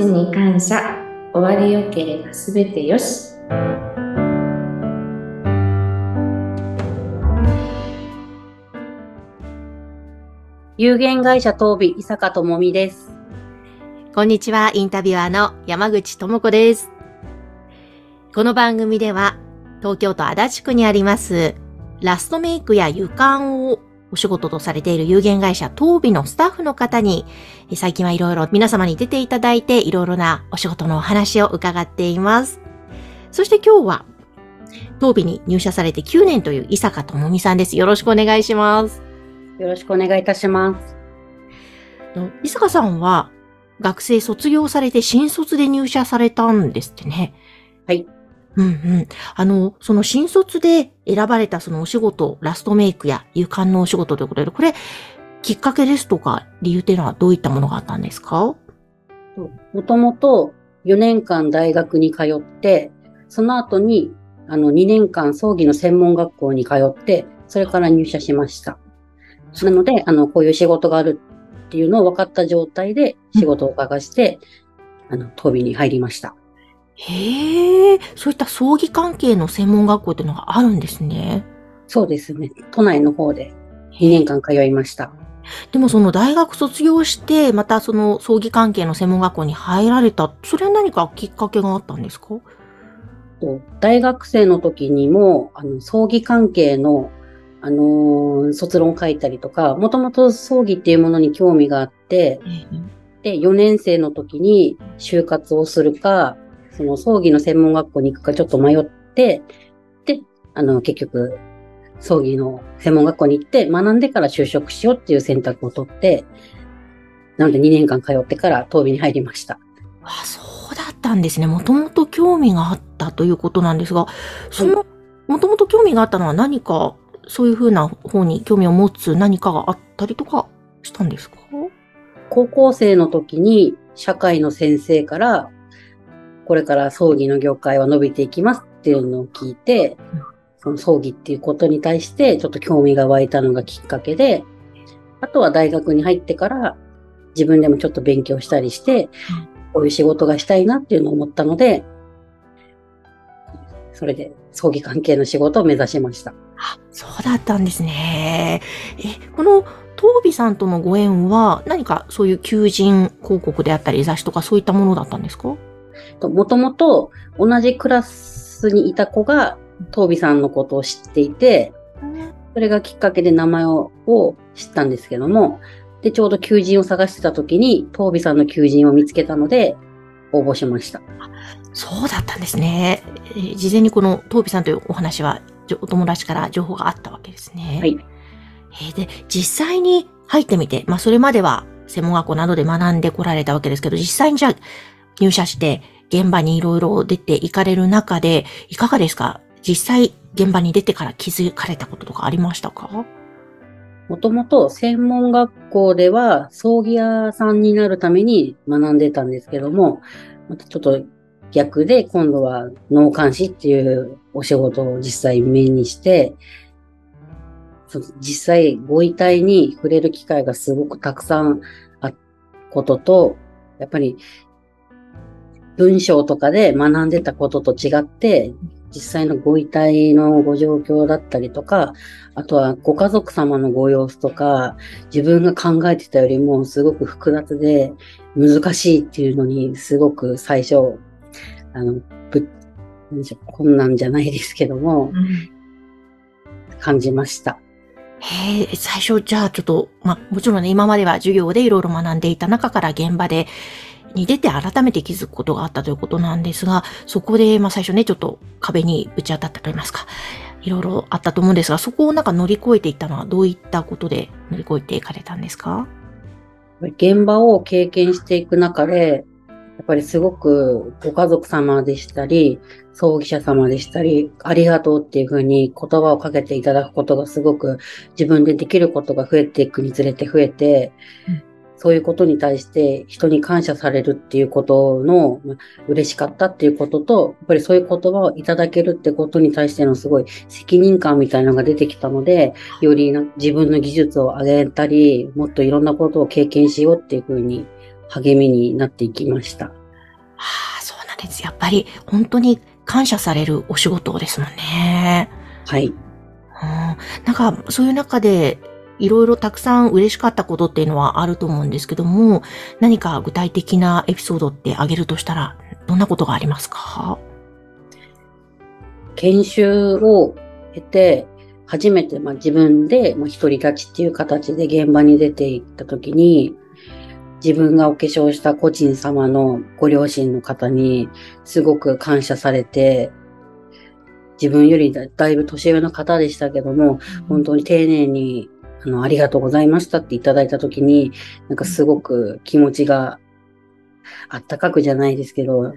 ちに感謝。終わりよければすべてよし。有限会社東美伊坂智美です。こんにちは、インタビュアーの山口智子です。この番組では、東京都足立区にあります、ラストメイクや床をお仕事とされている有限会社東美のスタッフの方に、え最近はいろいろ皆様に出ていただいて、いろいろなお仕事のお話を伺っています。そして今日は、東美に入社されて9年という伊坂智美さんです。よろしくお願いします。よろしくお願いいたします。の伊坂さんは学生卒業されて新卒で入社されたんですってね。はい。うんうん。あの、その新卒で選ばれたそのお仕事、ラストメイクや勇敢のお仕事ということで、これ、きっかけですとか理由っていうのはどういったものがあったんですか？もともと4年間大学に通って、その後にあの2年間葬儀の専門学校に通って、それから入社しました。なので、あの、こういう仕事があるっていうのを分かった状態で仕事を探して、あの、東美に入りました。へえ、そういった葬儀関係の専門学校っていうのがあるんですね。そうですね。都内の方で2年間通いました。でもその大学卒業して、またその葬儀関係の専門学校に入られた、それは何かきっかけがあったんですか？と大学生の時にも、あの、葬儀関係の、あのー卒論書いたりとか、もともと葬儀っていうものに興味があって、で、4年生の時に就活をするか、その葬儀の専門学校に行くかちょっと迷って、で、あの、結局、葬儀の専門学校に行って、学んでから就職しようっていう選択を取って、なので2年間通ってから東美に入りました。あ、そうだったんですね。もともと興味があったということなんですが、その、もともと興味があったのは何か、そういうふうな方に興味を持つ何かがあったりとかしたんですか？高校生の時に社会の先生から、これから葬儀の業界は伸びていきますっていうのを聞いてうん、その葬儀っていうことに対してちょっと興味が湧いたのがきっかけで、あとは大学に入ってから自分でもちょっと勉強したりして、こういう仕事がしたいなっていうのを思ったので、それで葬儀関係の仕事を目指しました。あ、そうだったんですね。え、この、東美さんとのご縁は何かそういう求人広告であったり雑誌とかそういったものだったんですか？もともと同じクラスにいた子が、東美さんのことを知っていて、それがきっかけで名前をを知ったんですけども、で、ちょうど求人を探してた時に、東美さんの求人を見つけたので、応募しました。そうだったんですね。えー事前にこの東美さんというお話は、お友達から情報があったわけですね。はい。えーで、実際に入ってみて、まあそれまでは専門学校などで学んでこられたわけですけど、実際にじゃあ入社して現場にいろいろ出て行かれる中で、いかがですか？実際現場に出てから気づかれたこととかありましたか？もともと専門学校では葬儀屋さんになるために学んでたんですけども、またちょっと逆で今度は脳幹視っていうお仕事を実際目にして、実際ご遺体に触れる機会がすごくたくさんあったことと、やっぱり文章とかで学んでたことと違って、実際のご遺体のご状況だったりとか、あとはご家族様のご様子とか、自分が考えてたよりもすごく複雑で難しいっていうのにすごく最初、あの、ぶなんでしょう困難じゃないですけども、感じました。へえ、最初じゃあちょっと、まあもちろんね、今までは授業でいろいろ学んでいた中から現場で、に出て改めて気づくことがあったということなんですが、そこで、まあ最初ね、ちょっと壁にぶち当たったといいますか、いろいろあったと思うんですが、そこをなんか乗り越えていったのはどういったことで乗り越えていかれたんですか？現場を経験していく中で、やっぱりすごくご家族様でしたり、葬儀者様でしたり、ありがとうっていうふうに言葉をかけていただくことがすごく自分でできることが増えていくにつれて増えて、うんそういうことに対して人に感謝されるっていうことの嬉しかったっていうことと、やっぱりそういう言葉をいただけるってことに対してのすごい責任感みたいなのが出てきたので、より自分の技術を上げたり、もっといろんなことを経験しようっていうふうに励みになっていきました。あ、そうなんです。やっぱり本当に感謝されるお仕事ですもんね。はい。うん、なんか、そういう中で、いろいろたくさん嬉しかったことっていうのはあると思うんですけども、何か具体的なエピソードってあげるとしたら、どんなことがありますか？研修を経て、初めてまあ自分でまあ独り立ちっていう形で現場に出ていった時に、自分がお化粧した個人様のご両親の方にすごく感謝されて、自分よりだだいぶ年上の方でしたけども、本当に丁寧にあの、ありがとうございましたっていただいたときに、なんかすごく気持ちがあったかくじゃないですけど、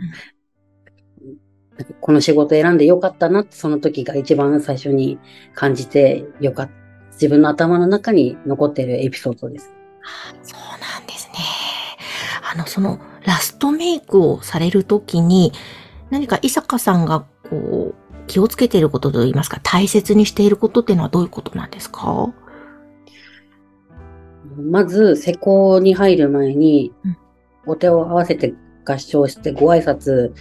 この仕事選んでよかったなってその時が一番最初に感じてよかった。自分の頭の中に残っているエピソードです。そうなんですね。あの、そのラストメイクをされるときに、何か伊坂さんがこう、気をつけていることといいますか、大切にしていることっていうのはどういうことなんですか？まず、施工に入る前にうん、お手を合わせて合唱してご挨拶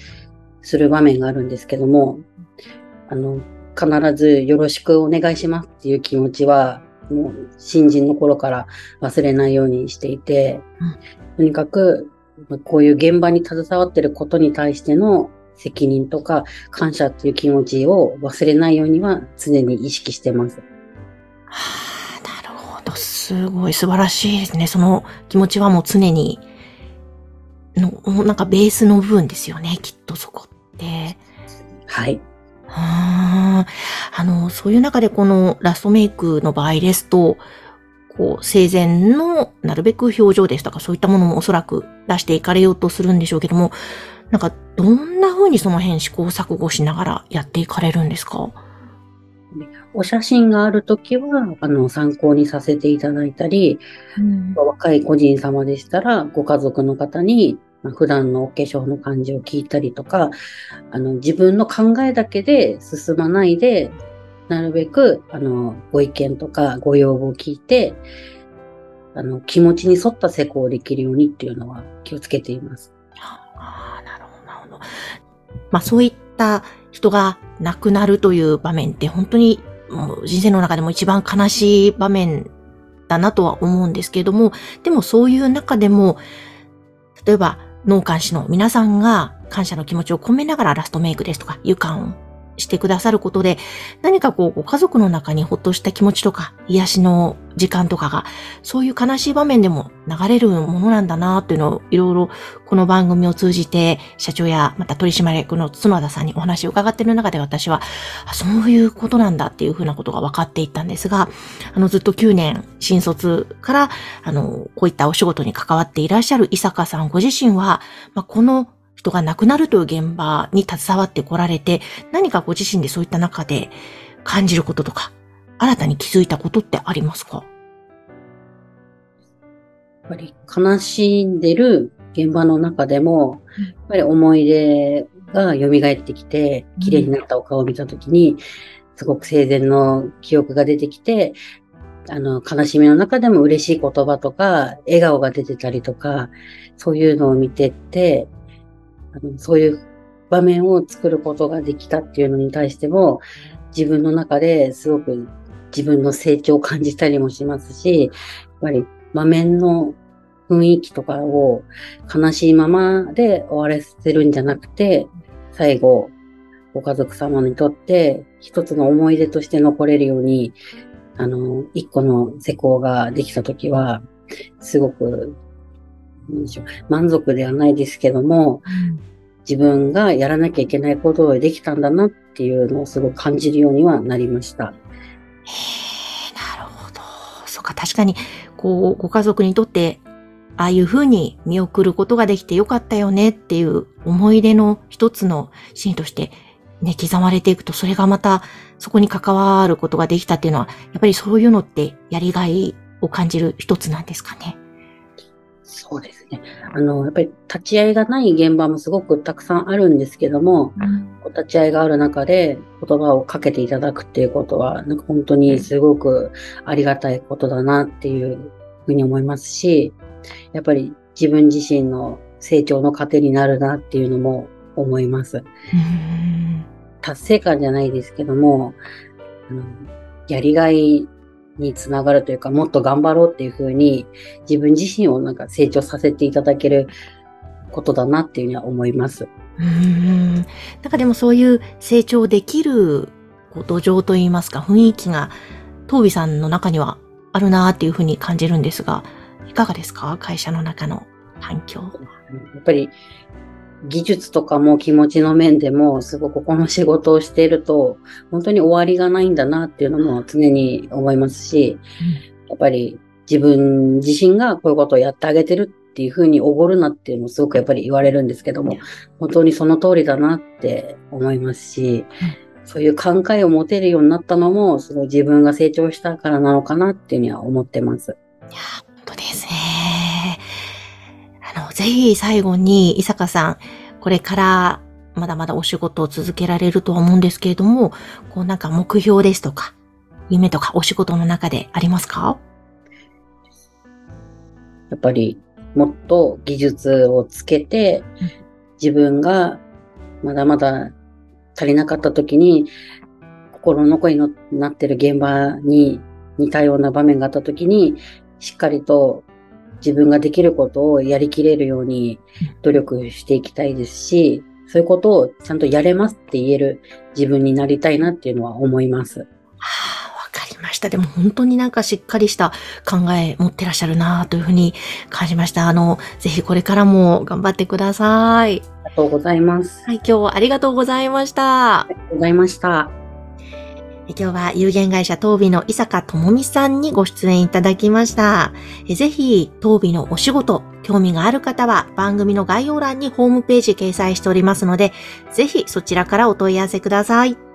する場面があるんですけども、あの、必ずよろしくお願いしますっていう気持ちは、もう新人の頃から忘れないようにしていて、うんとにかく、こういう現場に携わっていることに対しての責任とか感謝っていう気持ちを忘れないようには常に意識してます。はあ。すごい素晴らしいですね。その気持ちはもう常に、の、なんかベースの部分ですよね。きっとそこって。はい。ああの、そういう中でこのラストメイクの場合ですと、こう、生前のなるべく表情ですとかそういったものもおそらく出していかれようとするんでしょうけども、なんかどんな風にその辺試行錯誤しながらやっていかれるんですか？お写真があるときは、あの、参考にさせていただいたり、うん若い個人様でしたら、ご家族の方に、まあ普段のお化粧の感じを聞いたりとか、あの、自分の考えだけで進まないで、なるべく、あの、ご意見とかご要望を聞いて、あの、気持ちに沿った施工をできるようにっていうのは気をつけています。ああ、なるほど、なるほど。まあそういった人が亡くなるという場面って本当にもう人生の中でも一番悲しい場面だなとは思うんですけれども、でもそういう中でも、例えば農家士の皆さんが感謝の気持ちを込めながらラストメイクですとか、湯感をしてくださることで、何かこう、ご家族の中にほっとした気持ちとか、癒しの時間とかが、そういう悲しい場面でも流れるものなんだなっていうのを、いろいろこの番組を通じて、社長やまた取締役の角田さんにお話を伺っている中で私は、そういうことなんだっていうふうなことが分かっていったんですが、あの、ずっと9年、新卒から、あの、こういったお仕事に関わっていらっしゃる伊坂さんご自身は、まあ、この人が亡くなるという現場に携わってこられて、何かご自身でそういった中で感じることとか、新たに気づいたことってありますか？やっぱり悲しんでる現場の中でも、うん。やっぱり思い出が蘇ってきて、綺麗になったお顔を見たときに、すごく生前の記憶が出てきて、あの、悲しみの中でも嬉しい言葉とか、笑顔が出てたりとか、そういうのを見てって、あのそういう場面を作ることができたっていうのに対しても、自分の中ですごく自分の成長を感じたりもしますし、やっぱり場面の雰囲気とかを悲しいままで終わらせるんじゃなくて、最後、ご家族様にとって一つの思い出として残れるように、あの、一個の施工ができたときは、すごく、満足ではないですけども、自分がやらなきゃいけないことをできたんだなっていうのをすごく感じるようにはなりました。へ、なるほど。そうか、確かに、こう、ご家族にとって、ああいうふうに見送ることができてよかったよねっていう思い出の一つのシーンとして、ね、刻まれていくと、それがまた、そこに関わることができたっていうのは、やっぱりそういうのって、やりがいを感じる一つなんですかね。そうですね。あの、やっぱり立ち会いがない現場もすごくたくさんあるんですけども、お立ち会いがある中で言葉をかけていただくっていうことは、なんか本当にすごくありがたいことだなっていうふうに思いますし、やっぱり自分自身の成長の糧になるなっていうのも思います。うん達成感じゃないですけども、あのやりがいにつながるというか、もっと頑張ろうっていうふうに、自分自身をなんか成長させていただけることだなっていうふうには思います。うんなんかでもそういう成長できる土壌といいますか雰囲気がトービさんの中にはあるなっていうふうに感じるんですが、いかがですか？会社の中の環境。やっぱり技術とかも気持ちの面でもすごくこの仕事をしていると本当に終わりがないんだなっていうのも常に思いますし、やっぱり自分自身がこういうことをやってあげてるっていうふうにおごるなっていうのもすごくやっぱり言われるんですけども、本当にその通りだなって思いますし、そういう考えを持てるようになったのも、すごい自分が成長したからなのかなっていうふうには思ってます。いやー、本当ですね。ぜひ最後に、伊坂さん、これからまだまだお仕事を続けられるとは思うんですけれども、こうなんか目標ですとか、夢とかお仕事の中でありますか？やっぱりもっと技術をつけて、自分がまだまだ足りなかった時に、心の声になってる現場に似たような場面があった時に、しっかりと自分ができることをやりきれるように努力していきたいですし、そういうことをちゃんとやれますって言える自分になりたいなっていうのは思います。はあ、わかりました。でも本当になんかしっかりした考え持ってらっしゃるなというふうに感じました。あの、ぜひこれからも頑張ってください。ありがとうございます。はい、今日はありがとうございましたあ。りがとうございました。今日は有限会社東美の伊坂智美さんにご出演いただきました。ぜひ、東美のお仕事、興味がある方は番組の概要欄にホームページ掲載しておりますので、ぜひそちらからお問い合わせください。